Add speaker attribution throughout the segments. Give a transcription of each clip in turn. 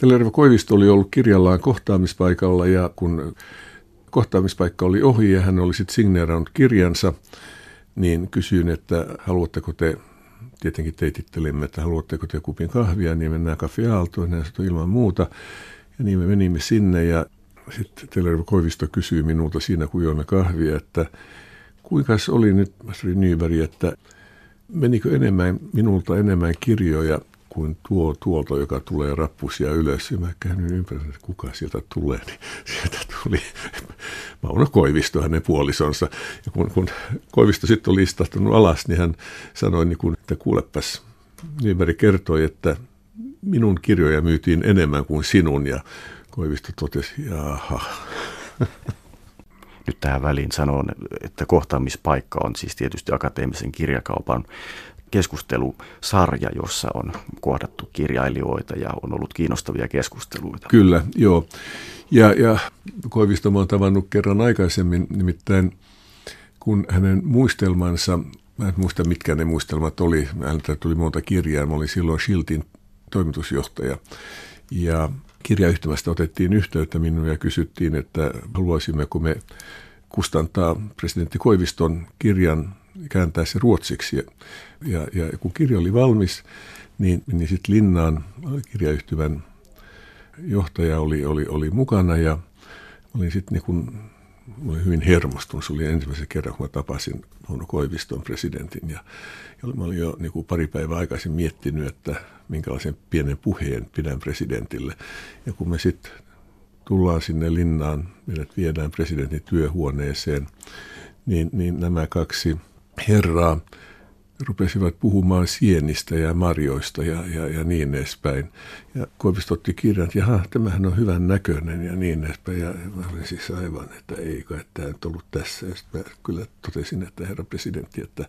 Speaker 1: Tellervo Koivisto oli ollut kirjallaan kohtaamispaikalla ja kun kohtaamispaikka oli ohi ja hän oli sitten signeerannut kirjansa, niin kysyin, että haluatteko te, tietenkin teitittelimme, että haluatteko te kupin kahvia, niin mennään Cafe Aaltoon, ja ilman muuta. Ja niin me menimme sinne ja sitten Tellervo Koivisto kysyi minulta siinä, kun joimme kahvia, että kuinka oli nyt, Masteri Nyberg, että menikö enemmän, minulta enemmän kirjoja kuin tuo tuolta, joka tulee rappusia ylös. Ja mä käännyin ympäri, että kuka sieltä tulee, niin sieltä tuli Mauno Koivisto, hänen puolisonsa. Ja kun, kun Koivisto sitten oli istahtunut alas, niin hän sanoi, niin kuin, että kuulepas, Nyberg kertoi, että minun kirjoja myytiin enemmän kuin sinun. Ja Koivisto totesi, jaha.
Speaker 2: Nyt tähän väliin sanon, että kohtaamispaikka on siis tietysti akateemisen kirjakaupan keskustelusarja, jossa on kohdattu kirjailijoita ja on ollut kiinnostavia keskusteluita.
Speaker 1: Kyllä, joo. Ja, ja Koivisto olen tavannut kerran aikaisemmin, nimittäin kun hänen muistelmansa, mä en muista mitkä ne muistelmat oli, häneltä tuli monta kirjaa, mä olin silloin Shiltin toimitusjohtaja. Ja kirjayhtymästä otettiin yhteyttä minuun ja kysyttiin, että haluaisimmeko me kustantaa presidentti Koiviston kirjan kääntää se ruotsiksi. Ja, ja, ja kun kirja oli valmis, niin, niin sitten Linnaan kirjayhtyvän johtaja oli, oli, oli mukana ja olin sitten niin kun, olin hyvin hermostunut. Se oli ensimmäisen kerran, kun mä tapasin Mauno Koiviston presidentin ja, ja mä olin jo niin kuin pari päivää aikaisin miettinyt, että minkälaisen pienen puheen pidän presidentille. Ja kun me sitten tullaan sinne linnaan, meidät viedään presidentin työhuoneeseen, niin, niin nämä kaksi herraa rupesivat puhumaan sienistä ja marjoista ja, ja, ja niin edespäin. Ja Koivisto otti kirjan, että jaha, tämähän on hyvän näköinen ja niin edespäin. Ja mä olin siis aivan, että ei kai tämä nyt ollut tässä. Ja sitten kyllä totesin, että herra presidentti, että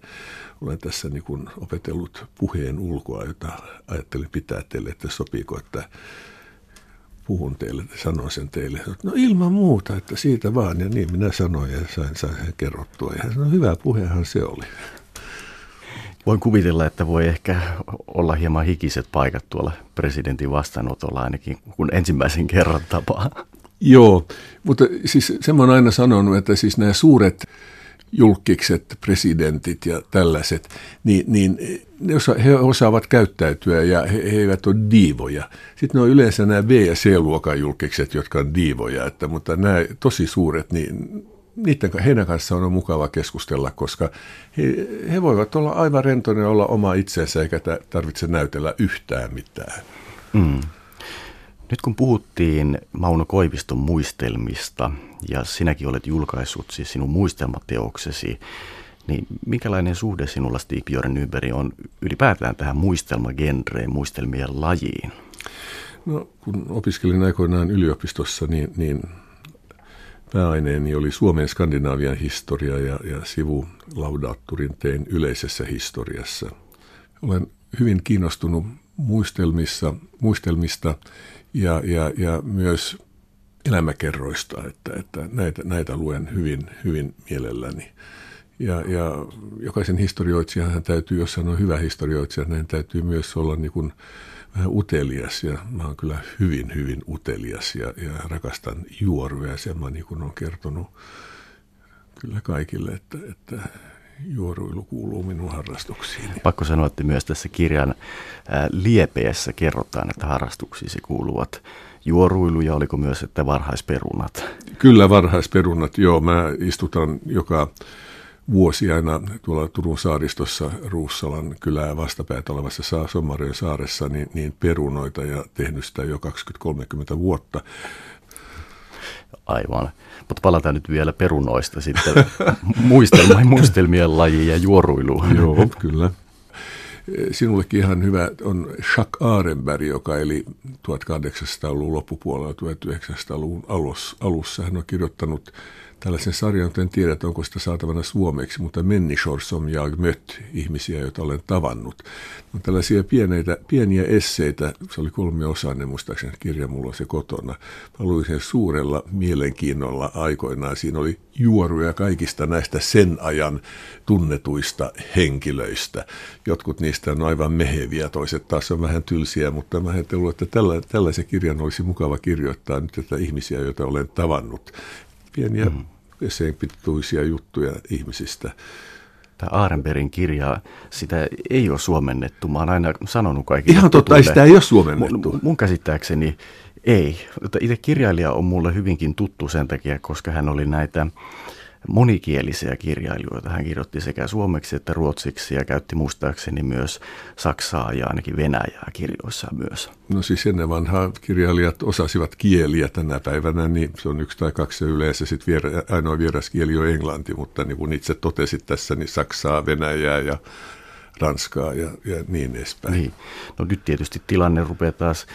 Speaker 1: olen tässä niin kuin opetellut puheen ulkoa, jota ajattelin pitää teille, että sopiiko, että puhun teille, sanon sen teille. No ilman muuta, että siitä vaan. Ja niin minä sanoin ja sain, sain sen kerrottua. Ja hän sanoi, hyvä puhehan se oli.
Speaker 2: Voin kuvitella, että voi ehkä olla hieman hikiset paikat tuolla presidentin vastaanotolla ainakin, kun ensimmäisen kerran tapaa.
Speaker 1: Joo, mutta siis sen mä oon aina sanonut, että siis nämä suuret julkikset, presidentit ja tällaiset, niin, niin ne osa, he osaavat käyttäytyä ja he, he eivät ole diivoja. Sitten ne on yleensä nämä B- ja C-luokan julkikset, jotka on diivoja, että, mutta nämä tosi suuret, niin niiden, heidän kanssaan on mukava keskustella, koska he, he voivat olla aivan rentoinen olla oma itsensä eikä tarvitse näytellä yhtään mitään. Mm.
Speaker 2: Nyt kun puhuttiin Mauno Koiviston muistelmista ja sinäkin olet julkaissut siis sinun muistelmateoksesi, niin minkälainen suhde sinulla Stig Björn Nyberg on ylipäätään tähän muistelmagenreen, muistelmien lajiin?
Speaker 1: No, kun opiskelin aikoinaan yliopistossa, niin, niin pääaineeni oli Suomen Skandinaavian historia ja, ja sivulaudaatturin tein yleisessä historiassa. Olen hyvin kiinnostunut muistelmissa, muistelmista ja, ja, ja myös elämäkerroista, että, että näitä, näitä luen hyvin, hyvin mielelläni. Ja, ja jokaisen historioitsijahan täytyy, jos hän on hyvä historioitsija, niin täytyy myös olla niin kuin vähän utelias. Ja mä oon kyllä hyvin, hyvin utelias ja, ja rakastan juorua. Ja sen mä niin kuin olen kertonut kyllä kaikille, että, että juoruilu kuuluu minun harrastuksiin.
Speaker 2: Pakko sanoa, että myös tässä kirjan liepeessä kerrotaan, että harrastuksiisi kuuluvat juoruilu ja oliko myös, että varhaisperunat?
Speaker 1: Kyllä varhaisperunat, joo. Mä istutan joka vuosi aina tuolla Turun saaristossa Ruussalan kylää vastapäät olevassa Somarien saaressa niin, niin perunoita ja tehnyt sitä jo 20-30 vuotta.
Speaker 2: Aivan. Palataan nyt vielä perunoista sitten muistelmien, muistelmien laji ja juoruilu.
Speaker 1: Joo, kyllä. Sinullekin ihan hyvä on Jacques Arenberg, joka eli 1800-luvun loppupuolella 1900-luvun alussa. Hän on kirjoittanut tällaisen sarjan, en tiedä, että onko sitä saatavana suomeksi, mutta Människor som jag mött, ihmisiä, joita olen tavannut. On tällaisia pieneitä, pieniä esseitä, se oli kolme osainen, muistaakseni kirja mulla on se kotona. Mä luin sen suurella mielenkiinnolla aikoinaan. Siinä oli juoruja kaikista näistä sen ajan tunnetuista henkilöistä. Jotkut niistä on aivan meheviä, toiset taas on vähän tylsiä, mutta mä ajattelin, että tällä, tällaisen kirjan olisi mukava kirjoittaa nyt tätä ihmisiä, joita olen tavannut pieniä mm. eseenpituisia juttuja ihmisistä.
Speaker 2: Tämä Aarenbergin kirjaa, sitä ei ole suomennettu. Mä oon aina sanonut kaikille.
Speaker 1: Ihan totta, ei sitä ei ole suomennettu.
Speaker 2: Mun, mun käsittääkseni ei. Itse kirjailija on mulle hyvinkin tuttu sen takia, koska hän oli näitä monikielisiä kirjailijoita. Hän kirjoitti sekä suomeksi että ruotsiksi ja käytti muistaakseni myös saksaa ja ainakin venäjää kirjoissa myös.
Speaker 1: No siis ennen vanhaa kirjailijat osasivat kieliä tänä päivänä, niin se on yksi tai kaksi yleensä. Sitten vier, ainoa vieraskieli on englanti, mutta niin kuin itse totesit tässä, niin saksaa, venäjää ja Ranskaa ja, ja niin edespäin. Niin.
Speaker 2: No nyt tietysti tilanne rupeaa taas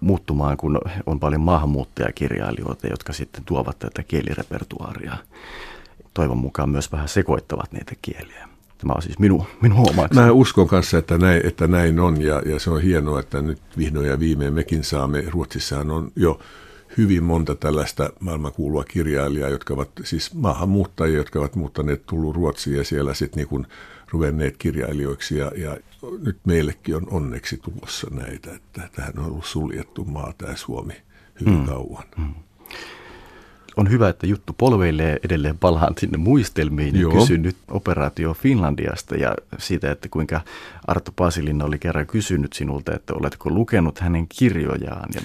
Speaker 2: muuttumaan, kun on paljon maahanmuuttajakirjailijoita, jotka sitten tuovat tätä kielirepertuaaria toivon mukaan myös vähän sekoittavat niitä kieliä. Tämä on siis minun, minun omaksi.
Speaker 1: Mä uskon kanssa, että näin, että näin on ja, ja se on hienoa, että nyt vihdoin ja viimein mekin saamme. Ruotsissahan on jo hyvin monta tällaista maailmankuulua kirjailijaa, jotka ovat siis maahanmuuttajia, jotka ovat muuttaneet tullut Ruotsiin ja siellä sitten niin ruvenneet kirjailijoiksi ja, ja nyt meillekin on onneksi tulossa näitä, että tähän on ollut suljettu maa tämä Suomi hyvin hmm. kauan. Hmm
Speaker 2: on hyvä, että juttu polveilee edelleen palaan sinne muistelmiin ja kysyn nyt Operaatio Finlandiasta ja siitä, että kuinka Arto Pasilinna oli kerran kysynyt sinulta, että oletko lukenut hänen kirjojaan. Ja...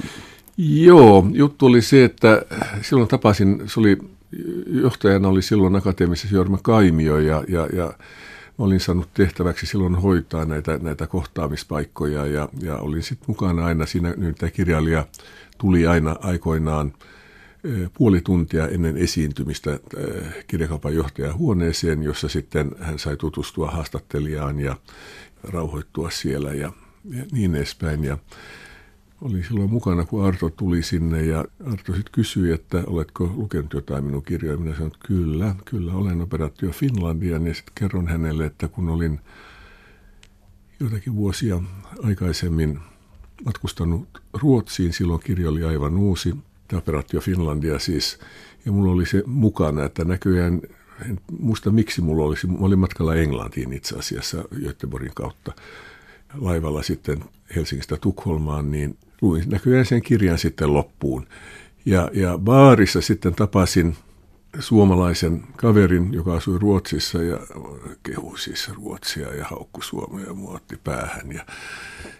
Speaker 1: Joo, juttu oli se, että silloin tapasin, se oli, johtajana oli silloin akateemisessa Jorma Kaimio ja, ja, ja Mä olin saanut tehtäväksi silloin hoitaa näitä, näitä kohtaamispaikkoja ja, ja olin sitten mukana aina siinä, nyt tämä kirjailija tuli aina aikoinaan – puoli tuntia ennen esiintymistä kirjakaupan johtajan huoneeseen, jossa sitten hän sai tutustua haastattelijaan ja rauhoittua siellä ja, ja niin edespäin. Ja olin silloin mukana, kun Arto tuli sinne ja Arto sitten kysyi, että oletko lukenut jotain minun kirjoja. Minä sanoin, että kyllä, kyllä olen Operaatio Finlandian ja sitten kerron hänelle, että kun olin joitakin vuosia aikaisemmin matkustanut Ruotsiin, silloin kirja oli aivan uusi, Operaatio Finlandia siis, ja mulla oli se mukana, että näköjään, en muista miksi mulla olisi, mä olin matkalla Englantiin itse asiassa Göteborgin kautta laivalla sitten Helsingistä Tukholmaan, niin luin näköjään sen kirjan sitten loppuun. Ja, ja baarissa sitten tapasin suomalaisen kaverin, joka asui Ruotsissa ja kehui siis Ruotsia ja haukku Suomea ja muotti päähän. Ja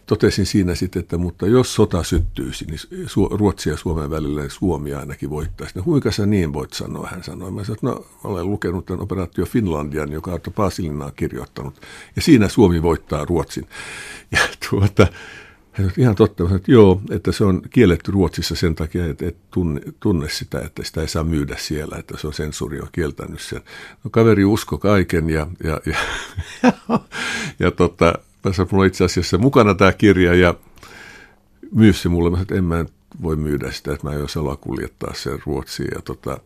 Speaker 1: totesin siinä sitten, että mutta jos sota syttyisi, niin Ruotsia ja Suomen välillä niin Suomi ainakin voittaisi. No kuinka sä niin voit sanoa, hän sanoi. Mä sanoin, että no olen lukenut tämän operaatio Finlandian, joka on kirjoittanut. Ja siinä Suomi voittaa Ruotsin. Ja tuota, hän sanoi, ihan totta, että joo, että se on kielletty Ruotsissa sen takia, että et tunne, tunne sitä, että sitä ei saa myydä siellä, että se on sensuuri on kieltänyt sen. No kaveri usko kaiken ja, ja, ja, ja, ja tota, tässä on itse asiassa mukana tämä kirja ja myy se mulle. Mä sanoin, että en mä voi myydä sitä, että mä en osaa kuljettaa sen Ruotsiin. Ja tota,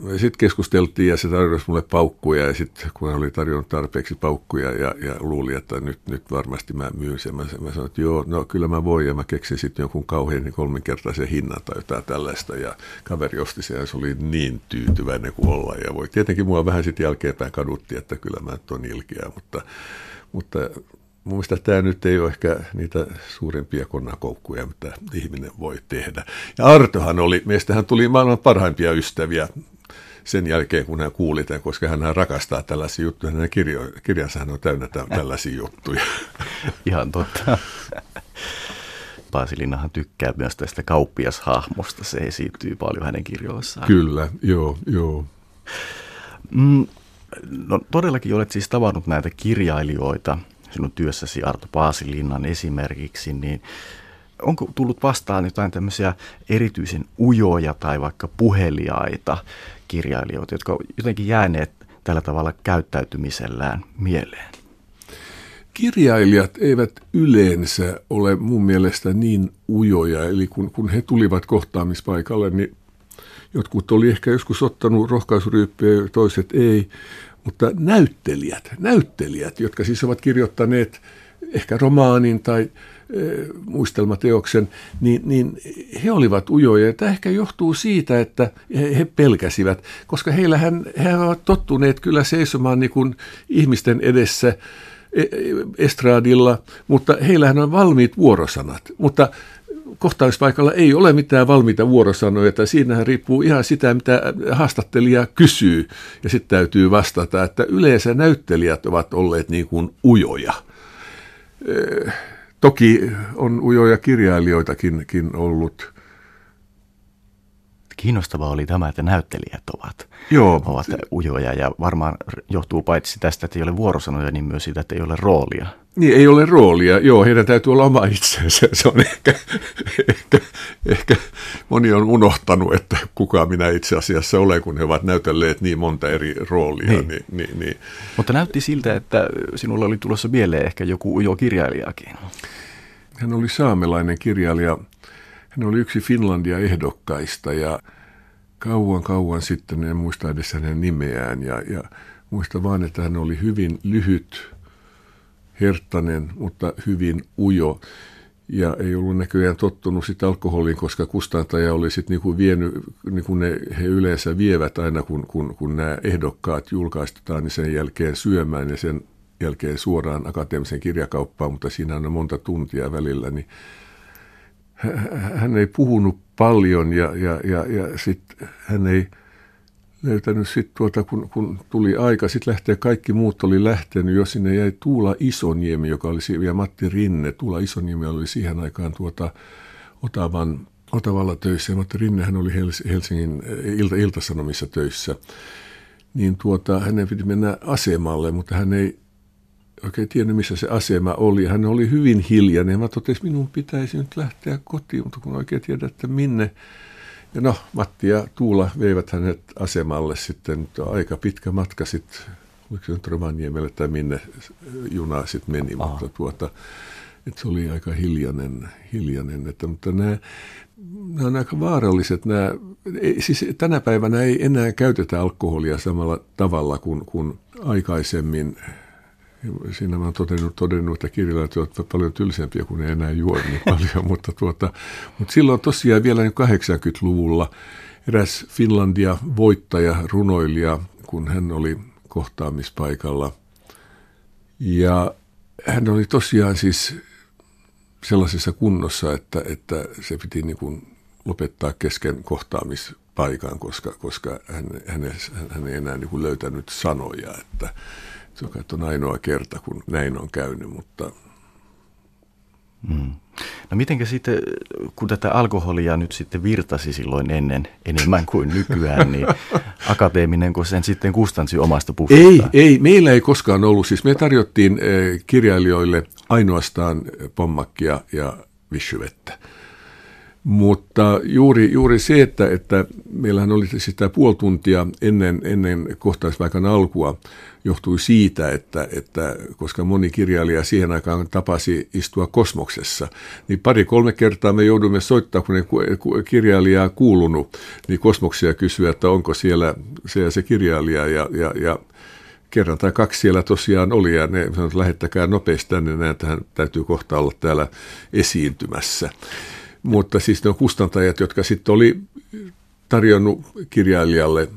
Speaker 1: sitten keskusteltiin ja se tarjosi mulle paukkuja ja sitten kun hän oli tarjonnut tarpeeksi paukkuja ja, ja luuli, että nyt, nyt varmasti mä myyn sen. Mä, mä sanoin, että joo, no kyllä mä voin ja mä keksin sitten jonkun kauhean niin kolminkertaisen hinnan tai jotain tällaista ja kaveri osti sen ja se oli niin tyytyväinen kuin olla ja voi. Tietenkin mua vähän sitten jälkeenpäin kadutti, että kyllä mä nyt on ilkeä, mutta, mutta mun mielestä tämä nyt ei ole ehkä niitä suurimpia konnakoukkuja, mitä ihminen voi tehdä. Ja Artohan oli, meistä hän tuli maailman parhaimpia ystäviä sen jälkeen, kun hän kuuli tämän, koska hän rakastaa tällaisia juttuja. Hänen kirjo, kirjansa on täynnä tällaisia juttuja.
Speaker 2: Ihan totta. Paasilinahan tykkää myös tästä kauppiashahmosta. Se esiintyy paljon hänen kirjoissaan.
Speaker 1: Kyllä, joo, joo.
Speaker 2: Mm, no todellakin olet siis tavannut näitä kirjailijoita sinun työssäsi Arto Paasilinnan esimerkiksi, niin onko tullut vastaan jotain tämmöisiä erityisen ujoja tai vaikka puheliaita kirjailijoita, jotka ovat jotenkin jääneet tällä tavalla käyttäytymisellään mieleen?
Speaker 1: Kirjailijat eivät yleensä ole mun mielestä niin ujoja, eli kun, kun he tulivat kohtaamispaikalle, niin Jotkut oli ehkä joskus ottanut rohkaisuryyppiä, toiset ei. Mutta näyttelijät, näyttelijät, jotka siis ovat kirjoittaneet ehkä romaanin tai muistelmateoksen, niin, niin he olivat ujoja. Ja tämä ehkä johtuu siitä, että he, pelkäsivät, koska heillähän he ovat tottuneet kyllä seisomaan niin kuin ihmisten edessä e, estraadilla, mutta heillähän on valmiit vuorosanat. Mutta kohtaamispaikalla ei ole mitään valmiita vuorosanoja, että siinähän riippuu ihan sitä, mitä haastattelija kysyy, ja sitten täytyy vastata, että yleensä näyttelijät ovat olleet niin kuin ujoja. Toki on ujoja kirjailijoitakin ollut.
Speaker 2: Kiinnostavaa oli tämä, että näyttelijät ovat,
Speaker 1: Joo.
Speaker 2: ovat ujoja ja varmaan johtuu paitsi tästä, että ei ole vuorosanoja, niin myös siitä, että ei ole roolia.
Speaker 1: Niin, ei ole roolia. Joo, heidän täytyy olla oma itsensä. Se on ehkä, ehkä, ehkä moni on unohtanut, että kuka minä itse asiassa olen, kun he ovat näytelleet niin monta eri roolia. Niin. Niin, niin, niin.
Speaker 2: Mutta näytti siltä, että sinulla oli tulossa mieleen ehkä joku ujo kirjailijakin.
Speaker 1: Hän oli saamelainen kirjailija. Hän oli yksi Finlandia ehdokkaista ja kauan kauan sitten, en muista edes hänen nimeään. Ja, ja muista vaan, että hän oli hyvin lyhyt herttainen, mutta hyvin ujo. Ja ei ollut näköjään tottunut sitten alkoholiin, koska kustantaja oli sitten niinku vienyt, niin kuin he yleensä vievät aina, kun, kun, kun nämä ehdokkaat julkaistetaan, niin sen jälkeen syömään ja sen jälkeen suoraan akateemisen kirjakauppaan, mutta siinä on monta tuntia välillä, niin hän ei puhunut paljon ja, ja, ja, ja sitten hän ei löytänyt sitten tuota, kun, kun tuli aika, sitten lähtee, kaikki muut oli lähtenyt, jos sinne jäi Tuula Isoniemi, joka oli ja Matti Rinne. Tuula Isoniemi oli siihen aikaan tuota, Otavan, Otavalla töissä, ja Matti Rinnehän oli Helsingin eh, ilta, iltasanomissa töissä. Niin tuota, hänen piti mennä asemalle, mutta hän ei oikein tiennyt, missä se asema oli. Hän oli hyvin hiljainen, ja mä totesin, minun pitäisi nyt lähteä kotiin, mutta kun oikein tiedä, että minne, ja no, Matti ja Tuula veivät hänet asemalle sitten, aika pitkä matka sitten, oliko se nyt Rovaniemelle tai minne juna sitten meni, Aha. mutta tuota, että se oli aika hiljainen, hiljainen että, mutta nämä, nämä on aika vaaralliset. Nämä, ei, siis tänä päivänä ei enää käytetä alkoholia samalla tavalla kuin, kuin aikaisemmin Siinä mä oon todennut, todennut että kirjailijat ovat paljon tylsempiä, kun ei enää juo niin paljon, mutta, tuota, mutta silloin tosiaan vielä 80-luvulla eräs Finlandia voittaja, runoilija, kun hän oli kohtaamispaikalla. Ja hän oli tosiaan siis sellaisessa kunnossa, että, että se piti niin kuin lopettaa kesken kohtaamispaikan, koska, koska hän, hän, hän ei enää niin kuin löytänyt sanoja, että se on ainoa kerta, kun näin on käynyt, mutta...
Speaker 2: Hmm. No mitenkä sitten, kun tätä alkoholia nyt sitten virtasi silloin ennen enemmän kuin nykyään, niin akateeminen, kun sen sitten kustansi omasta puffista?
Speaker 1: Ei, ei, meillä ei koskaan ollut. Siis me tarjottiin eh, kirjailijoille ainoastaan pommakkia ja vissyvettä. Mutta juuri, juuri se, että, että meillähän oli sitä puoli tuntia ennen, ennen kohtaisvaikan alkua, johtui siitä, että, että koska moni kirjailija siihen aikaan tapasi istua kosmoksessa, niin pari-kolme kertaa me joudumme soittaa, kun ei kirjailijaa kuulunut, niin kosmoksia kysyä, että onko siellä se ja se kirjailija ja, ja, ja kerran tai kaksi siellä tosiaan oli ja ne sanoivat, että lähettäkää nopeasti tänne, näin, että täytyy kohta olla täällä esiintymässä. Mutta siis ne on kustantajat, jotka sitten oli tarjonnut kirjailijalle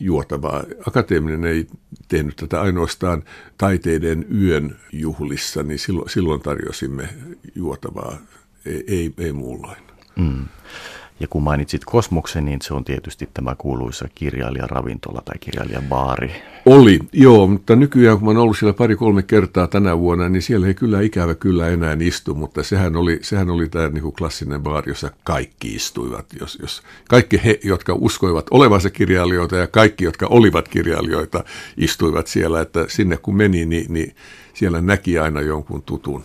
Speaker 1: juotavaa. Akateeminen ei tehnyt tätä ainoastaan taiteiden yön juhlissa, niin silloin, silloin tarjosimme juotavaa, ei, ei, ei muulloin. Mm.
Speaker 2: Ja kun mainitsit kosmoksen, niin se on tietysti tämä kuuluisa kirjailijaravintola tai kirjailijabaari.
Speaker 1: Oli, joo, mutta nykyään kun oon ollut siellä pari-kolme kertaa tänä vuonna, niin siellä ei kyllä ikävä kyllä enää istu, mutta sehän oli, sehän oli tämä niin kuin klassinen baari, jossa kaikki istuivat. Jos, jos kaikki he, jotka uskoivat olevansa kirjailijoita ja kaikki, jotka olivat kirjailijoita, istuivat siellä, että sinne kun meni, niin, niin siellä näki aina jonkun tutun.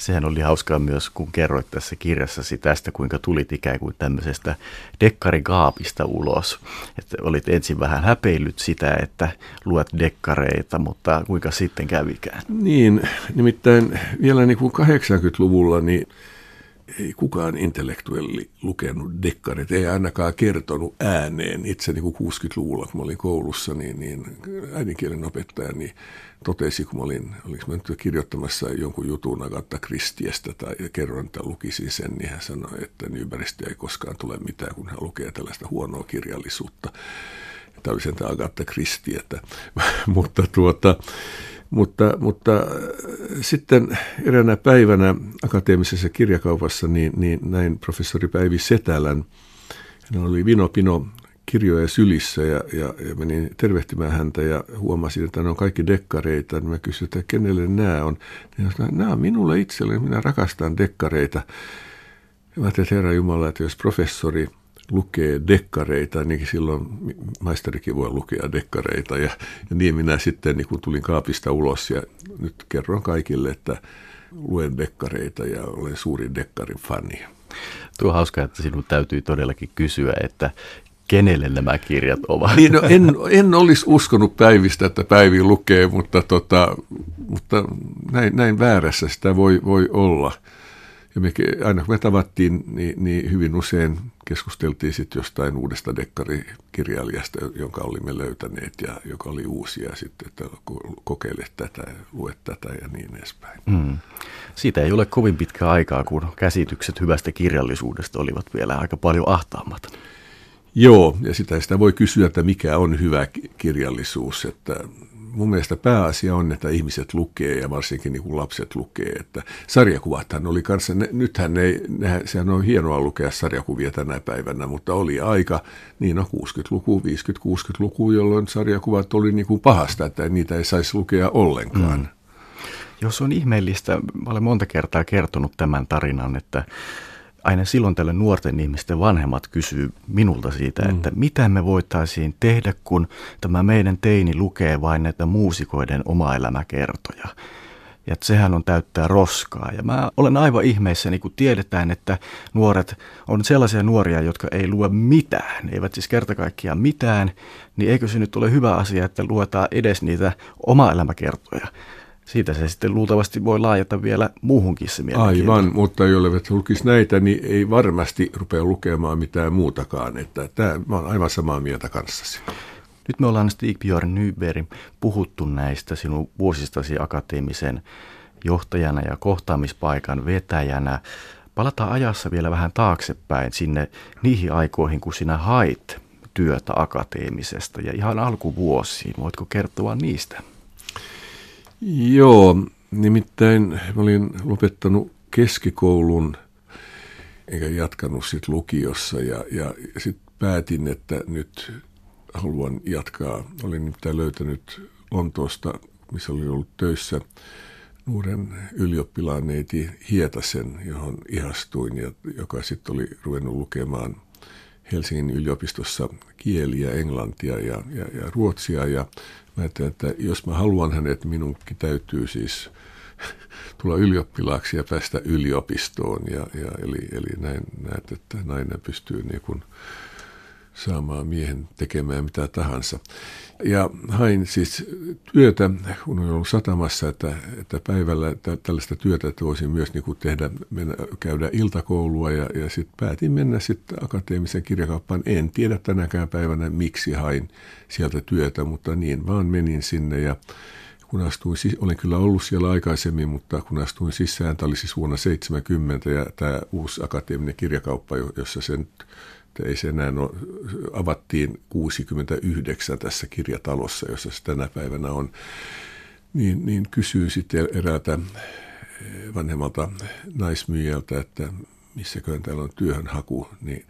Speaker 2: Sehän oli hauskaa myös, kun kerroit tässä kirjassasi tästä, kuinka tulit ikään kuin tämmöisestä dekkarigaapista ulos. Että olit ensin vähän häpeillyt sitä, että luet dekkareita, mutta kuinka sitten kävikään?
Speaker 1: Niin, nimittäin vielä niin kuin 80-luvulla niin ei kukaan intellektuelli lukenut dekkarit, ei ainakaan kertonut ääneen. Itse niin kuin 60-luvulla, kun mä olin koulussa, niin, niin äidinkielen opettaja niin totesi, kun mä olin, mä nyt kirjoittamassa jonkun jutun Agatha Christiestä tai kerron, että lukisin sen, niin hän sanoi, että Nyberistä ei koskaan tule mitään, kun hän lukee tällaista huonoa kirjallisuutta. Tämä oli sen Agatha Christie, mutta tuota, mutta, mutta äh, sitten eräänä päivänä akateemisessa kirjakaupassa niin, niin näin professori Päivi Setälän. Hän oli Vinopino kirjoja sylissä ja, ja, ja menin tervehtimään häntä ja huomasin, että ne on kaikki dekkareita. Mä kysyin, että kenelle nämä on. Niin sanoin, nämä on minulle itselleni, minä rakastan dekkareita. Ja mä ajattelin, että Herra Jumala, että jos professori – lukee dekkareita, niin silloin maisterikin voi lukea dekkareita. Ja, ja niin minä sitten niin kun tulin kaapista ulos ja nyt kerron kaikille, että luen dekkareita ja olen suuri dekkarin fani.
Speaker 2: Tuo on hauska, että sinun täytyy todellakin kysyä, että kenelle nämä kirjat ovat?
Speaker 1: Niin, no en, en olisi uskonut Päivistä, että Päivi lukee, mutta, tota, mutta näin, näin väärässä sitä voi, voi olla. Ja me, aina kun me tavattiin, niin, niin hyvin usein keskusteltiin sitten jostain uudesta dekkarikirjailijasta, jonka olimme löytäneet ja joka oli uusia sitten, että kokeile tätä, lue tätä ja niin edespäin. Mm.
Speaker 2: Siitä ei ole kovin pitkä aikaa, kun käsitykset hyvästä kirjallisuudesta olivat vielä aika paljon ahtaammat.
Speaker 1: Joo, ja sitä, sitä voi kysyä, että mikä on hyvä kirjallisuus, että mun mielestä pääasia on, että ihmiset lukee ja varsinkin niin kuin lapset lukee. Että sarjakuvathan oli kanssa, ne, nythän ei, nehän, sehän on hienoa lukea sarjakuvia tänä päivänä, mutta oli aika, niin no 60-luku, 50-60-luku, jolloin sarjakuvat oli niin kuin pahasta, että niitä ei saisi lukea ollenkaan. Mm.
Speaker 2: Jos on ihmeellistä, olen monta kertaa kertonut tämän tarinan, että aina silloin tälle nuorten ihmisten vanhemmat kysyy minulta siitä, mm. että mitä me voitaisiin tehdä, kun tämä meidän teini lukee vain näitä muusikoiden oma elämäkertoja. Ja että sehän on täyttää roskaa. Ja mä olen aivan ihmeissäni, kun tiedetään, että nuoret on sellaisia nuoria, jotka ei lue mitään, eivät siis kerta kaikkiaan mitään, niin eikö se nyt ole hyvä asia, että luetaan edes niitä oma elämäkertoja siitä se sitten luultavasti voi laajata vielä muuhunkin se
Speaker 1: Aivan, mutta jolleivät lukisi näitä, niin ei varmasti rupea lukemaan mitään muutakaan. Että tämä, mä olen aivan samaa mieltä kanssasi.
Speaker 2: Nyt me ollaan Stig Björn Nyberg puhuttu näistä sinun vuosistasi akateemisen johtajana ja kohtaamispaikan vetäjänä. Palataan ajassa vielä vähän taaksepäin sinne niihin aikoihin, kun sinä hait työtä akateemisesta ja ihan alkuvuosiin. Voitko kertoa niistä?
Speaker 1: Joo, nimittäin mä olin lopettanut keskikoulun eikä jatkanut sitten lukiossa ja, ja sitten päätin, että nyt haluan jatkaa. Olin nimittäin löytänyt Lontoosta, missä oli ollut töissä, nuoren ylioppilaan neiti Hietasen, johon ihastuin ja joka sitten oli ruvennut lukemaan Helsingin yliopistossa kieliä, englantia ja, ja, ja ruotsia ja Mä ajattelin, että jos mä haluan hänet, minunkin täytyy siis tulla ylioppilaaksi ja päästä yliopistoon. Ja, ja eli, eli näin näet, että nainen pystyy niin kuin saamaan miehen tekemään mitä tahansa. Ja hain siis työtä, kun olin ollut satamassa, että, että päivällä tällaista työtä, että voisin myös niin kuin tehdä, mennä, käydä iltakoulua ja, ja sitten päätin mennä sitten akateemisen kirjakauppaan. En tiedä tänäkään päivänä, miksi hain sieltä työtä, mutta niin vaan menin sinne ja kun astuin, olen kyllä ollut siellä aikaisemmin, mutta kun astuin sisään, tämä oli siis vuonna 70 ja tämä uusi akateeminen kirjakauppa, jossa sen ei se enää ole, avattiin 69 tässä kirjatalossa, jossa se tänä päivänä on, niin, niin kysyin sitten eräältä vanhemmalta naismyyjältä, että missäköhän täällä on työhönhaku, niin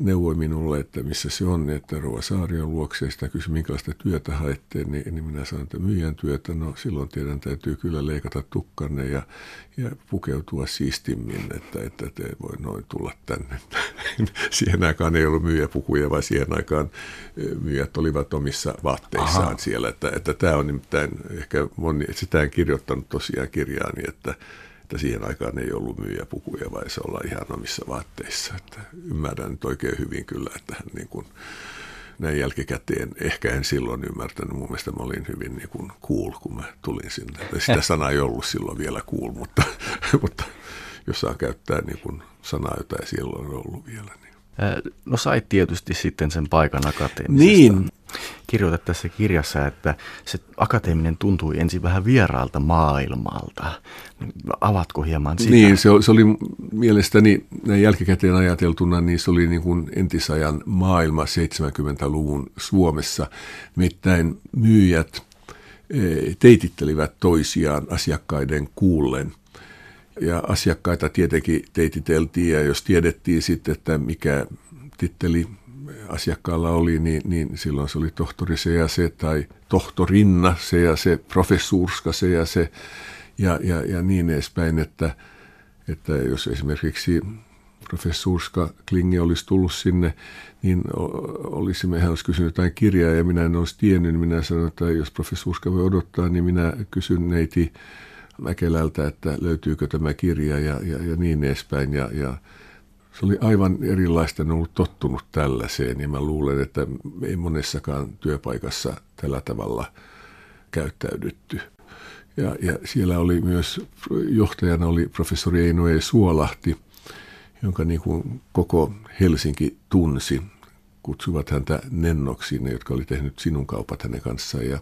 Speaker 1: neuvoi minulle, että missä se on, että Rova Saarion luokse, sitä kysyi, minkälaista työtä haette, niin, niin minä sanoin, että myyjän työtä, no silloin teidän täytyy kyllä leikata tukkanne ja, ja pukeutua siistimmin, että, että te voi noin tulla tänne. siihen aikaan ei ollut myyjäpukuja, vaan siihen aikaan myyjät olivat omissa vaatteissaan Aha. siellä, että, että tämä on nimittäin ehkä moni, sitä en kirjoittanut tosiaan kirjaani, että että siihen aikaan ei ollut myyjäpukuja, vai se olla ihan omissa vaatteissa. Että ymmärrän nyt oikein hyvin kyllä, että hän niin kuin, näin jälkikäteen, ehkä en silloin ymmärtänyt, mun mielestä mä olin hyvin niin kuin cool, kun mä tulin sinne. Sitä sanaa ei ollut silloin vielä cool, mutta, mutta jos saa käyttää niin kuin sanaa, jota ei siellä on ollut vielä. Niin.
Speaker 2: No sait tietysti sitten sen paikan akateemisesta.
Speaker 1: Niin.
Speaker 2: Kirjoitat tässä kirjassa, että se akateeminen tuntui ensin vähän vieraalta maailmalta. Avatko hieman sitä?
Speaker 1: Niin, se se oli mielestäni näin jälkikäteen ajateltuna, niin se oli niin kuin entisajan maailma 70-luvun Suomessa. Nimittäin myyjät e, teitittelivät toisiaan asiakkaiden kuullen – ja asiakkaita tietenkin teititeltiin ja jos tiedettiin sitten, että mikä titteli asiakkaalla oli, niin, niin silloin se oli tohtori se ja se tai tohtorinna se ja se, professuurska se ja se ja, ja, ja niin edespäin, että, että jos esimerkiksi professuurska Klinge olisi tullut sinne, niin olisi, hän olisi kysynyt jotain kirjaa ja minä en olisi tiennyt, niin minä sanoin, että jos professuurska voi odottaa, niin minä kysyn neiti Mäkelältä, että löytyykö tämä kirja ja, ja, ja niin edespäin. Ja, ja se oli aivan erilaista, en ollut tottunut tällaiseen ja mä luulen, että ei monessakaan työpaikassa tällä tavalla käyttäydytty. Ja, ja siellä oli myös, johtajana oli professori Eino E. Suolahti, jonka niin kuin koko Helsinki tunsi. Kutsuvat häntä Nennoksi, ne jotka oli tehnyt sinun kaupat hänen kanssaan. Ja,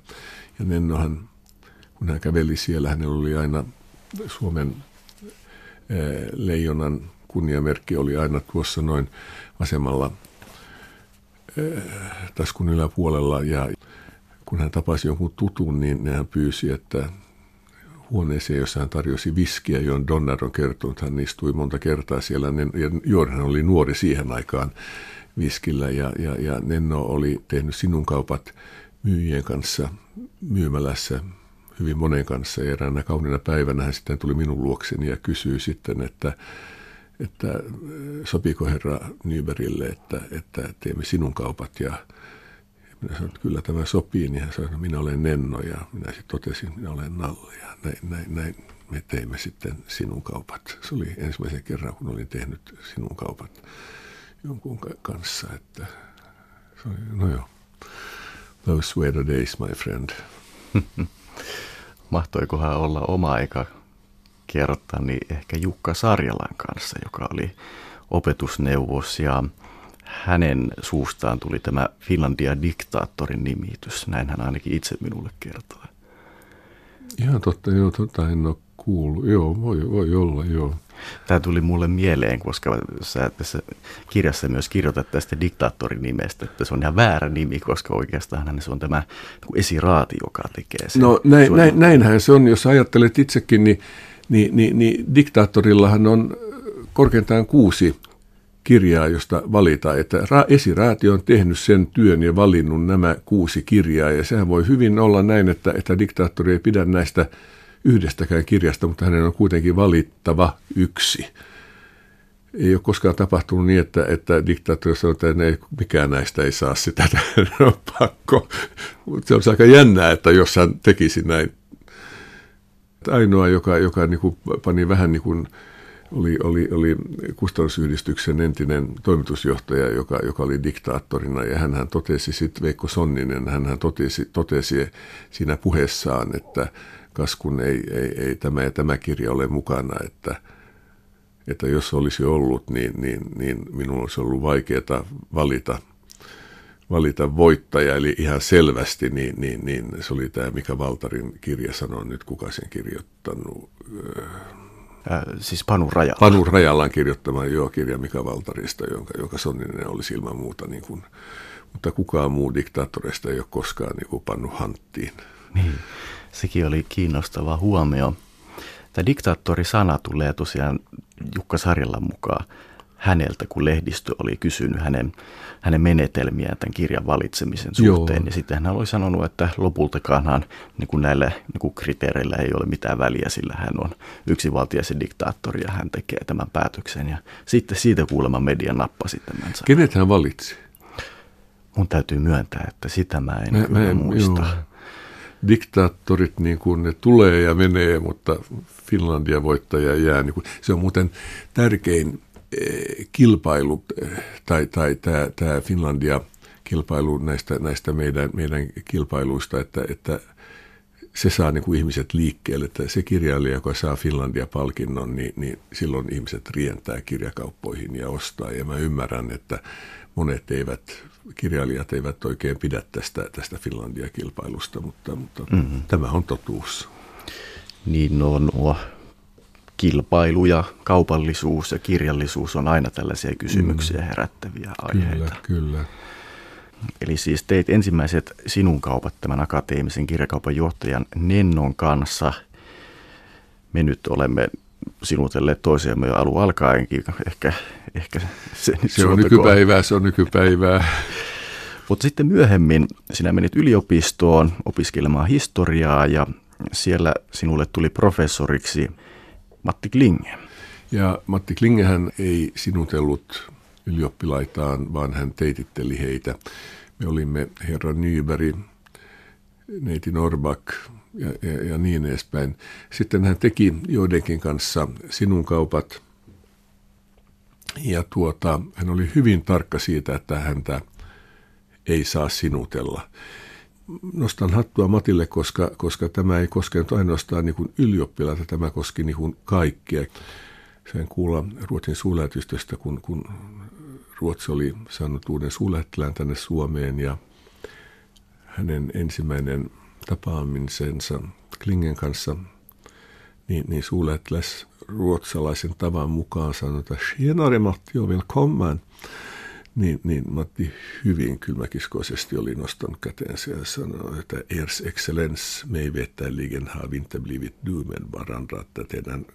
Speaker 1: ja Nennohan kun hän käveli siellä, hänellä oli aina Suomen leijonan kunniamerkki oli aina tuossa noin vasemmalla taskun yläpuolella ja kun hän tapasi jonkun tutun, niin hän pyysi, että huoneeseen, jossa hän tarjosi viskiä, johon Donner on kertonut, hän istui monta kertaa siellä, ja Jorhan oli nuori siihen aikaan viskillä, ja, ja, ja Nenno oli tehnyt sinun kaupat myyjien kanssa myymälässä hyvin monen kanssa. Ja eräänä kauniina päivänä hän sitten tuli minun luokseni ja kysyi sitten, että, että sopiiko herra Nyberille, että, että teemme sinun kaupat ja minä sanoin, että kyllä tämä sopii, niin hän sanoi, että minä olen Nenno ja minä sitten totesin, että minä olen Nalle ja näin, näin, näin me teimme sitten sinun kaupat. Se oli ensimmäisen kerran, kun olin tehnyt sinun kaupat jonkun kanssa, että se oli, no joo, those were the days, my friend.
Speaker 2: mahtoikohan olla oma aika kertoa, niin ehkä Jukka Sarjalan kanssa, joka oli opetusneuvos ja hänen suustaan tuli tämä Finlandia diktaattorin nimitys. Näin hän ainakin itse minulle kertoi.
Speaker 1: Ihan totta, joo, tota en ole kuullut. Joo, voi, voi olla, joo.
Speaker 2: Tämä tuli mulle mieleen, koska sä tässä kirjassa myös kirjoitat tästä diktaattorin nimestä, että se on ihan väärä nimi, koska oikeastaan se on tämä esiraati, joka tekee sen.
Speaker 1: No näin, näin, näinhän se on, jos ajattelet itsekin, niin, niin, niin, niin diktaattorillahan on korkeintaan kuusi kirjaa, josta valita, että esiraati on tehnyt sen työn ja valinnut nämä kuusi kirjaa, ja sehän voi hyvin olla näin, että, että diktaattori ei pidä näistä yhdestäkään kirjasta, mutta hänen on kuitenkin valittava yksi. Ei ole koskaan tapahtunut niin, että, että diktaattori sanoo, että ei, mikään näistä ei saa sitä, on pakko. Mutta se on aika jännää, että jos hän tekisi näin. Ainoa, joka, joka niin kuin pani vähän niin kuin, oli, oli, oli kustannusyhdistyksen entinen toimitusjohtaja, joka, joka oli diktaattorina, ja hän totesi sitten, Veikko Sonninen, hän totesi, totesi siinä puheessaan, että kas kun ei, ei, ei tämä ja tämä kirja ole mukana, että, että jos olisi ollut, niin, niin, niin minun olisi ollut vaikeaa valita, valita voittaja, eli ihan selvästi, niin, niin, niin se oli tämä Mika Valtarin kirja, sanon nyt kuka sen kirjoittanut.
Speaker 2: Äh, siis Panu Rajala.
Speaker 1: Panu Rajalan kirjoittama joo, kirja Mika Valtarista, jonka, jonka Sonninen olisi ilman muuta, niin kuin, mutta kukaan muu diktaattoreista ei ole koskaan niin kuin pannut hanttiin.
Speaker 2: Niin. Sekin oli kiinnostava huomio. Tämä diktaattori-sana tulee tosiaan Jukka Sarjalan mukaan häneltä, kun lehdistö oli kysynyt hänen, hänen menetelmiään tämän kirjan valitsemisen suhteen. Joo. Ja sitten hän oli sanonut, että lopultakaan niin kuin näillä niin kuin kriteereillä ei ole mitään väliä, sillä hän on yksivaltiaisen diktaattori ja hän tekee tämän päätöksen. Ja sitten siitä kuulemma media nappasi tämän
Speaker 1: sanan. Kenet hän valitsi?
Speaker 2: Mun täytyy myöntää, että sitä mä en mä, mä, muista. Joo
Speaker 1: diktaattorit, niin kuin ne tulee ja menee, mutta Finlandia voittaja jää. Niin kuin, se on muuten tärkein kilpailu, eh, tai, tai tämä, tämä Finlandia kilpailu näistä, näistä meidän, meidän kilpailuista, että, että se saa niin kuin ihmiset liikkeelle. Että se kirjailija, joka saa Finlandia-palkinnon, niin, niin silloin ihmiset rientää kirjakauppoihin ja ostaa. Ja mä ymmärrän, että monet eivät, kirjailijat eivät oikein pidä tästä, tästä Finlandia-kilpailusta, mutta, mutta mm-hmm. tämä on totuus.
Speaker 2: Niin no, nuo kilpailu ja kaupallisuus ja kirjallisuus on aina tällaisia kysymyksiä mm. herättäviä aiheita.
Speaker 1: Kyllä, kyllä.
Speaker 2: Eli siis teit ensimmäiset sinun kaupat tämän akateemisen kirjakaupan johtajan Nennon kanssa. Me nyt olemme sinutelleet toisiamme jo alun alkaenkin. Ehkä, ehkä
Speaker 1: se, se on nykypäivää, se on nykypäivää.
Speaker 2: Mutta sitten myöhemmin sinä menit yliopistoon opiskelemaan historiaa ja siellä sinulle tuli professoriksi Matti Klinge.
Speaker 1: Ja Matti Klingehän ei sinutellut ylioppilaitaan, vaan hän teititteli heitä. Me olimme herra Nyberg, neiti Norbak ja, ja, ja niin edespäin. Sitten hän teki joidenkin kanssa sinun kaupat. Ja tuota, hän oli hyvin tarkka siitä, että häntä ei saa sinutella. Nostan hattua Matille, koska, koska tämä ei koskenut ainoastaan niin ylioppilaita, tämä koski niin kaikkia. Sen kuulla Ruotsin suurlähetystöstä, kun, kun Ruotsi oli saanut uuden suurlähettilään tänne Suomeen ja hänen ensimmäinen tapaamisensa Klingen kanssa, niin, niin ruotsalaisen tavan mukaan sanoi, että Tjenare Matti och välkommen. Niin, niin Matti hyvin kylmäkiskoisesti oli nostanut käteensä ja sanoi, että Ers excellens, me vettäligen har vi inte blivit dumen varandra, että teidän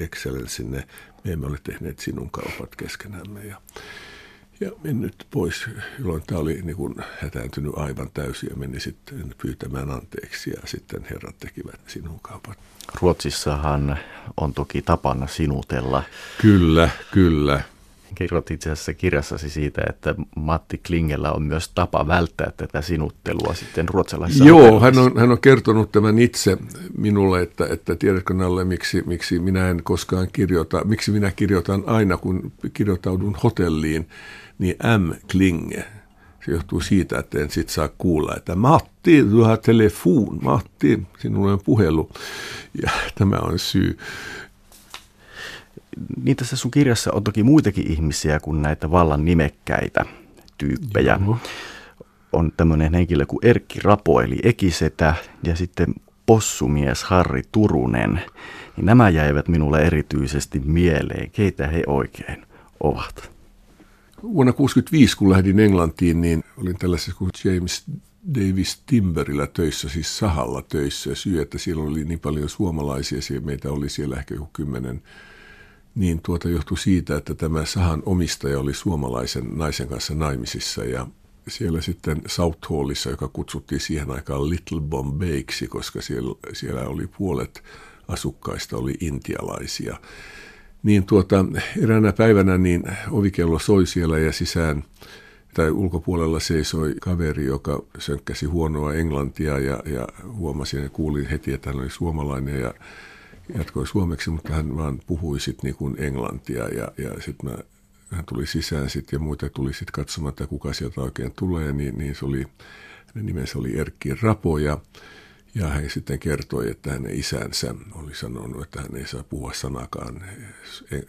Speaker 1: excellenssinne, me emme ole tehneet sinun kaupat keskenämme. Ja ja mennyt pois, jolloin tämä oli niin kuin hätääntynyt aivan täysin ja meni sitten pyytämään anteeksi ja sitten herrat tekivät sinun kaupat.
Speaker 2: Ruotsissahan on toki tapana sinutella.
Speaker 1: Kyllä, kyllä.
Speaker 2: Kirjoit itse asiassa kirjassasi siitä, että Matti Klingellä on myös tapa välttää tätä sinuttelua sitten ruotsalaisessa
Speaker 1: Joo, hän on, hän on kertonut tämän itse minulle, että, että tiedätkö Nalle, miksi, miksi minä en koskaan kirjoita, miksi minä kirjoitan aina, kun kirjoitaudun hotelliin, niin M. Klinge. Se johtuu siitä, että en sit saa kuulla, että Matti, du har telefon, Matti, sinulla on puhelu. Ja tämä on syy.
Speaker 2: Niin tässä sun kirjassa on toki muitakin ihmisiä kuin näitä vallan nimekkäitä tyyppejä. Joo. On tämmöinen henkilö kuin Erkki Rapo, eli Ekisetä, ja sitten possumies Harri Turunen. Niin nämä jäivät minulle erityisesti mieleen. Keitä he oikein ovat?
Speaker 1: Vuonna 1965, kun lähdin Englantiin, niin olin tällaisessa kuin James Davis Timberillä töissä, siis sahalla töissä. Ja syy, että siellä oli niin paljon suomalaisia, siellä meitä oli siellä ehkä joku kymmenen, niin tuota johtui siitä, että tämä sahan omistaja oli suomalaisen naisen kanssa naimisissa ja siellä sitten Southallissa, joka kutsuttiin siihen aikaan Little Bombayksi, koska siellä, siellä oli puolet asukkaista oli intialaisia. Niin tuota, eräänä päivänä niin ovikello soi siellä ja sisään tai ulkopuolella seisoi kaveri, joka sönkkäsi huonoa englantia ja, ja huomasin ja kuulin heti, että hän oli suomalainen ja jatkoi suomeksi, mutta hän vaan puhui sitten niin kuin englantia ja, ja sitten mä hän tuli sisään sitten ja muita tuli sitten katsomaan, että kuka sieltä oikein tulee, niin, niin se oli, hänen nimensä oli Erkki Rapo ja ja hän sitten kertoi, että hänen isänsä oli sanonut, että hän ei saa puhua sanakaan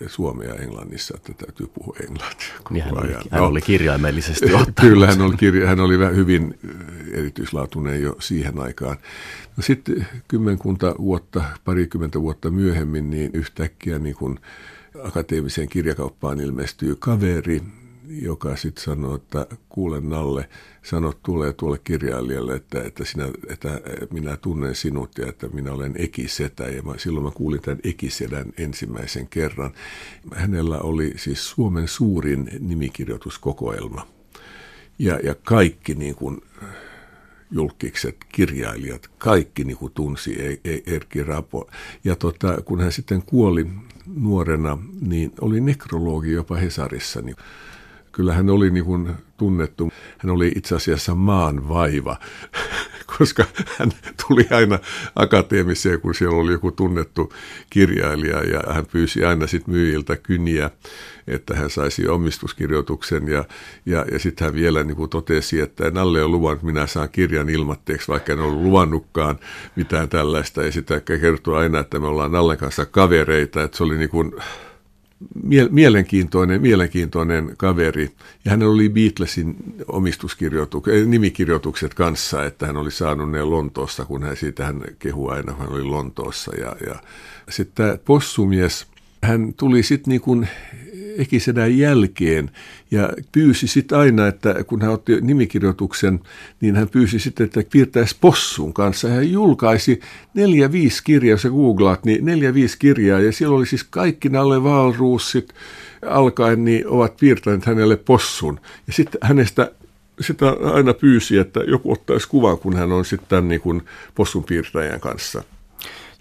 Speaker 1: suomea englannissa, että täytyy puhua englantia.
Speaker 2: Niin hän, oli, hän no, oli kirjaimellisesti ottanut.
Speaker 1: Kyllä, hän oli, kirja, hän oli hyvin erityislaatuinen jo siihen aikaan. No sitten kymmenkunta vuotta, parikymmentä vuotta myöhemmin, niin yhtäkkiä niin kun akateemiseen kirjakauppaan ilmestyy kaveri, joka sitten sanoi, että kuule Nalle, sanot tulee tuolle kirjailijalle, että, että, sinä, että minä tunnen sinut ja että minä olen Ekisetä. Ja mä, silloin mä kuulin tämän Ekisedän ensimmäisen kerran. Hänellä oli siis Suomen suurin nimikirjoituskokoelma. Ja, ja kaikki niin kuin, julkikset, kirjailijat, kaikki niin kuin tunsi e-, e-, Erkki Rapo. Ja tota, kun hän sitten kuoli nuorena, niin oli nekrologi jopa Hesarissa. Niin kyllä hän oli niin kuin tunnettu. Hän oli itse asiassa maan vaiva, koska hän tuli aina akateemiseen, kun siellä oli joku tunnettu kirjailija ja hän pyysi aina sitten myyjiltä kyniä, että hän saisi omistuskirjoituksen ja, ja, ja sitten hän vielä niin kuin totesi, että Nalle on luvannut, että minä saan kirjan ilmatteeksi, vaikka en ollut luvannutkaan mitään tällaista ja sitä kertoo aina, että me ollaan Nallen kanssa kavereita, että se oli niin kuin, mielenkiintoinen, mielenkiintoinen kaveri. Ja hänellä oli Beatlesin omistuskirjoitukset, eh, nimikirjoitukset kanssa, että hän oli saanut ne Lontoossa, kun hän siitä hän kehuu aina, hän oli Lontoossa. Ja, ja sitten tämä possumies, hän tuli sitten niin kuin Ekisedän jälkeen ja pyysi sitten aina, että kun hän otti nimikirjoituksen, niin hän pyysi sitten, että piirtäisi possun kanssa. Hän julkaisi neljä, viisi kirjaa, sä googlaat, niin neljä, viisi kirjaa ja siellä oli siis kaikki Nalle Valruussit alkaen, niin ovat piirtäneet hänelle possun. Ja sitten hänestä sitä aina pyysi, että joku ottaisi kuvan, kun hän on sitten tämän niin kuin possun piirtäjän kanssa.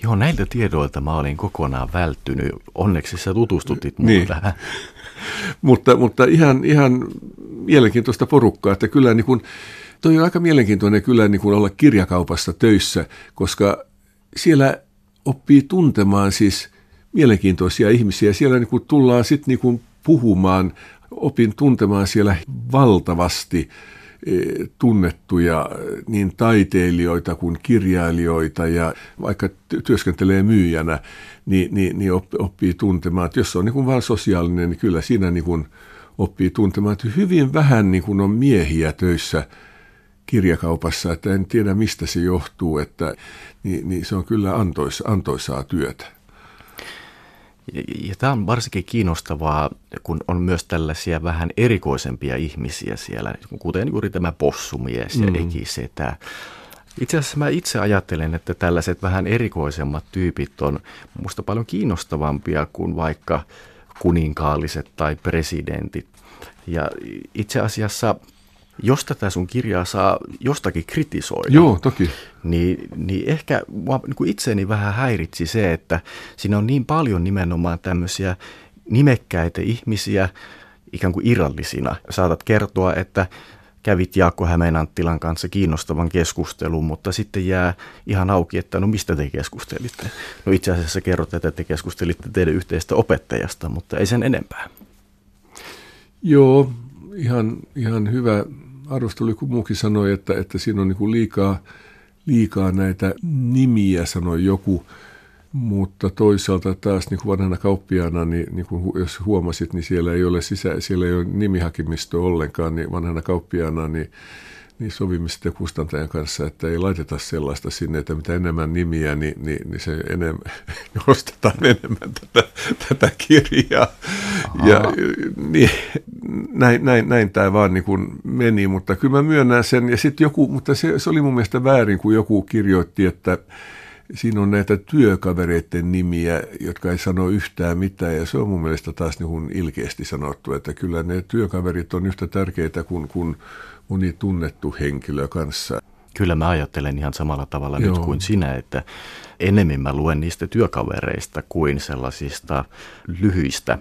Speaker 2: Joo, näiltä tiedoilta mä olin kokonaan välttynyt. Onneksi sä tutustutit niin. tähän.
Speaker 1: mutta, mutta ihan, ihan mielenkiintoista porukkaa, että kyllä niin kuin, toi on aika mielenkiintoinen kyllä niin kuin olla kirjakaupassa töissä, koska siellä oppii tuntemaan siis mielenkiintoisia ihmisiä. Siellä niin kuin tullaan sitten niin puhumaan, opin tuntemaan siellä valtavasti tunnettuja niin taiteilijoita kuin kirjailijoita ja vaikka työskentelee myyjänä, niin, niin, niin oppii tuntemaan, että jos se on niin kuin vain sosiaalinen, niin kyllä siinä niin kuin oppii tuntemaan, että hyvin vähän niin kuin on miehiä töissä kirjakaupassa, että en tiedä mistä se johtuu, että niin, niin se on kyllä antois, antoisaa työtä.
Speaker 2: Ja, ja tämä on varsinkin kiinnostavaa, kun on myös tällaisia vähän erikoisempia ihmisiä siellä, kuten juuri tämä possumies ja mm. ekisetä. Itse asiassa mä itse ajattelen, että tällaiset vähän erikoisemmat tyypit on musta paljon kiinnostavampia kuin vaikka kuninkaalliset tai presidentit. Ja itse asiassa jos tätä sun kirjaa saa jostakin kritisoida,
Speaker 1: Joo, toki.
Speaker 2: Niin, niin ehkä mua niin kuin itseeni vähän häiritsi se, että siinä on niin paljon nimenomaan tämmöisiä nimekkäitä ihmisiä ikään kuin irrallisina. Saatat kertoa, että kävit Jaakko Hämeenanttilan kanssa kiinnostavan keskustelun, mutta sitten jää ihan auki, että no mistä te keskustelitte? No itse asiassa kerrot, että te keskustelitte teidän yhteistä opettajasta, mutta ei sen enempää.
Speaker 1: Joo, ihan, ihan hyvä arvostelu, kun muukin sanoi, että, että siinä on niin liikaa, liikaa näitä nimiä, sanoi joku. Mutta toisaalta taas niin kuin vanhana kauppiaana, niin, niin kuin jos huomasit, niin siellä ei ole, sisä, siellä ei ole nimihakimisto ollenkaan, niin vanhana kauppiaana, niin niin sovimme sitten kustantajan kanssa, että ei laiteta sellaista sinne, että mitä enemmän nimiä, niin, niin, niin se enemmän, ostetaan enemmän tätä, tätä kirjaa. Aha. Ja niin, näin, näin, näin tämä vaan niin kuin meni, mutta kyllä mä myönnän sen. Ja sitten joku, mutta se, se oli mun mielestä väärin, kun joku kirjoitti, että siinä on näitä työkavereiden nimiä, jotka ei sano yhtään mitään, ja se on mun mielestä taas niin ilkeästi sanottu, että kyllä ne työkaverit on yhtä tärkeitä kuin, kuin moni tunnettu henkilö kanssa.
Speaker 2: Kyllä mä ajattelen ihan samalla tavalla Joo. nyt kuin sinä, että enemmän mä luen niistä työkavereista kuin sellaisista lyhyistä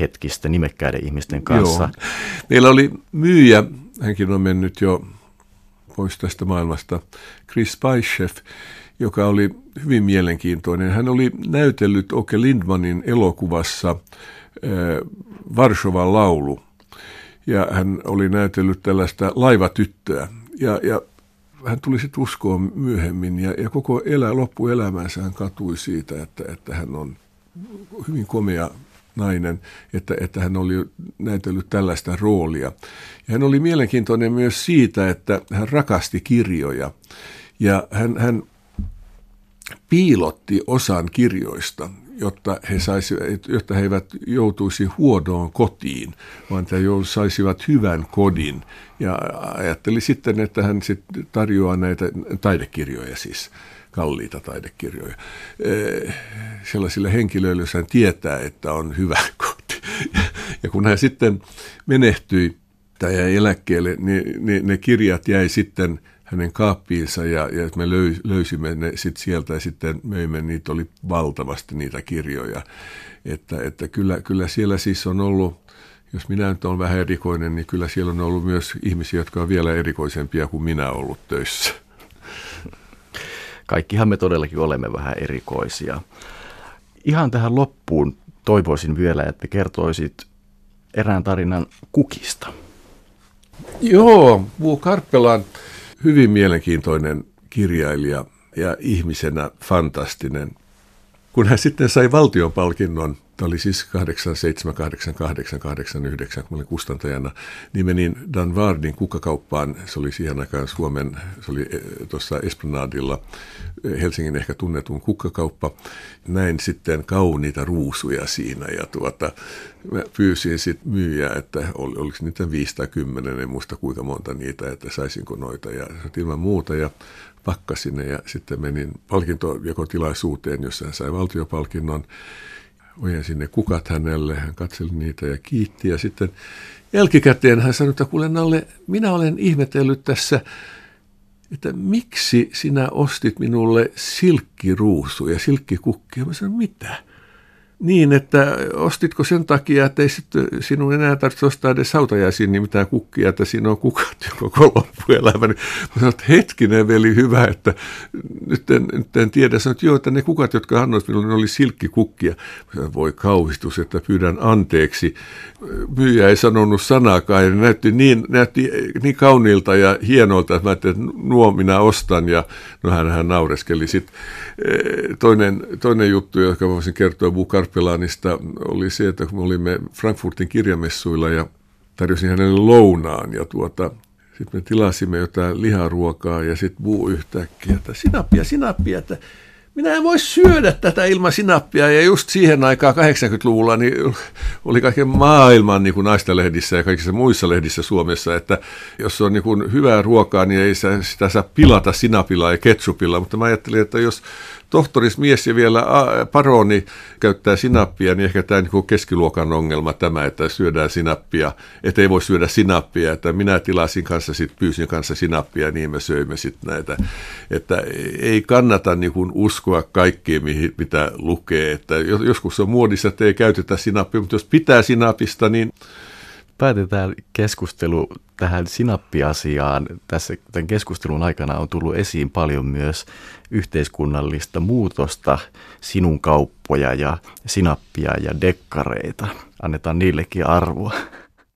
Speaker 2: hetkistä nimekkäiden ihmisten kanssa. Joo.
Speaker 1: Meillä oli myyjä, hänkin on mennyt jo pois tästä maailmasta, Chris Paishev, joka oli hyvin mielenkiintoinen. Hän oli näytellyt Oke Lindmanin elokuvassa äh, Varsovan laulu ja hän oli näytellyt tällaista laivatyttöä. Ja, ja hän tuli sitten uskoon myöhemmin ja, ja koko elä, loppuelämänsä hän katui siitä, että, että hän on hyvin komea nainen, että, että hän oli näytellyt tällaista roolia. Ja hän oli mielenkiintoinen myös siitä, että hän rakasti kirjoja ja hän, hän piilotti osan kirjoista jotta he, saisi, jotta he eivät joutuisi huodoon kotiin, vaan että saisivat hyvän kodin. Ja ajatteli sitten, että hän sitten tarjoaa näitä taidekirjoja siis, kalliita taidekirjoja, sellaisille henkilöille, jos hän tietää, että on hyvä koti. Ja kun hän sitten menehtyi tai jäi eläkkeelle, niin, niin ne kirjat jäi sitten – hänen kaappiinsa ja, ja me löy, löysimme ne sit sieltä ja sitten möimme, niitä oli valtavasti niitä kirjoja. Että, että kyllä, kyllä siellä siis on ollut, jos minä nyt olen vähän erikoinen, niin kyllä siellä on ollut myös ihmisiä, jotka on vielä erikoisempia kuin minä ollut töissä.
Speaker 2: kaikkihan me todellakin olemme vähän erikoisia. Ihan tähän loppuun toivoisin vielä, että kertoisit erään tarinan kukista.
Speaker 1: Joo, Vu Karppela on hyvin mielenkiintoinen kirjailija ja ihmisenä fantastinen. Kun hän sitten sai valtionpalkinnon Tämä oli siis 878889, kun olin kustantajana, niin menin Dan Vardin kukkakauppaan. Se oli siihen aikaan Suomen, se oli eh, tuossa Esplanadilla eh, Helsingin ehkä tunnetun kukkakauppa. Näin sitten kauniita ruusuja siinä ja tuota, mä pyysin sitten myyjää, että ol, oliko niitä viisi tai kymmenen, en muista kuinka monta niitä, että saisinko noita. Ja ilman muuta ja pakkasin ne ja sitten menin palkintojakotilaisuuteen, jossa hän sai valtiopalkinnon ojensin ne kukat hänelle, hän katseli niitä ja kiitti. Ja sitten jälkikäteen hän sanoi, että kuule Nalle, minä olen ihmetellyt tässä, että miksi sinä ostit minulle silkkiruusuja, silkkikukkia. Mä sanoin, mitä? Niin, että ostitko sen takia, että ei sitten sinun enää tarvitse ostaa edes hautajaisiin niin mitään kukkia, että siinä on kukat koko loppuelämä. Niin mä sanoin, että hetkinen veli, hyvä, että nyt en, nyt en tiedä. Sanoin, että joo, että ne kukat, jotka annoit minulle, ne oli silkkikukkia. Sanoin, voi kauhistus, että pyydän anteeksi. Myyjä ei sanonut sanakaan ja näytti niin, näytti niin kauniilta ja hienolta, että mä että nuo minä ostan ja no hän, hän naureskeli. Sitten toinen, toinen juttu, joka voisin kertoa Bukar Karpelanista oli se, että kun me olimme Frankfurtin kirjamessuilla ja tarjosin hänelle lounaan ja tuota, sitten me tilasimme jotain liharuokaa ja sitten muu yhtäkkiä, että sinappia, sinappia, että minä en voi syödä tätä ilman sinappia. Ja just siihen aikaan 80-luvulla niin oli kaiken maailman niin kuin naistenlehdissä ja kaikissa muissa lehdissä Suomessa, että jos on niin kuin hyvää ruokaa, niin ei sitä saa pilata sinapilla ja ketsupilla. Mutta mä ajattelin, että jos tohtorismies ja vielä paroni käyttää sinappia, niin ehkä tämä niin keskiluokan ongelma tämä, että syödään sinappia, että ei voi syödä sinappia, että minä tilasin kanssa, sit pyysin kanssa sinappia, niin me söimme sitten näitä. Että ei kannata niin uskoa kaikkeen, mitä lukee, että joskus on muodissa, että ei käytetä sinappia, mutta jos pitää sinapista, niin
Speaker 2: päätetään keskustelu tähän sinappiasiaan. Tässä tämän keskustelun aikana on tullut esiin paljon myös yhteiskunnallista muutosta, sinun kauppoja ja sinappia ja dekkareita. Annetaan niillekin arvoa.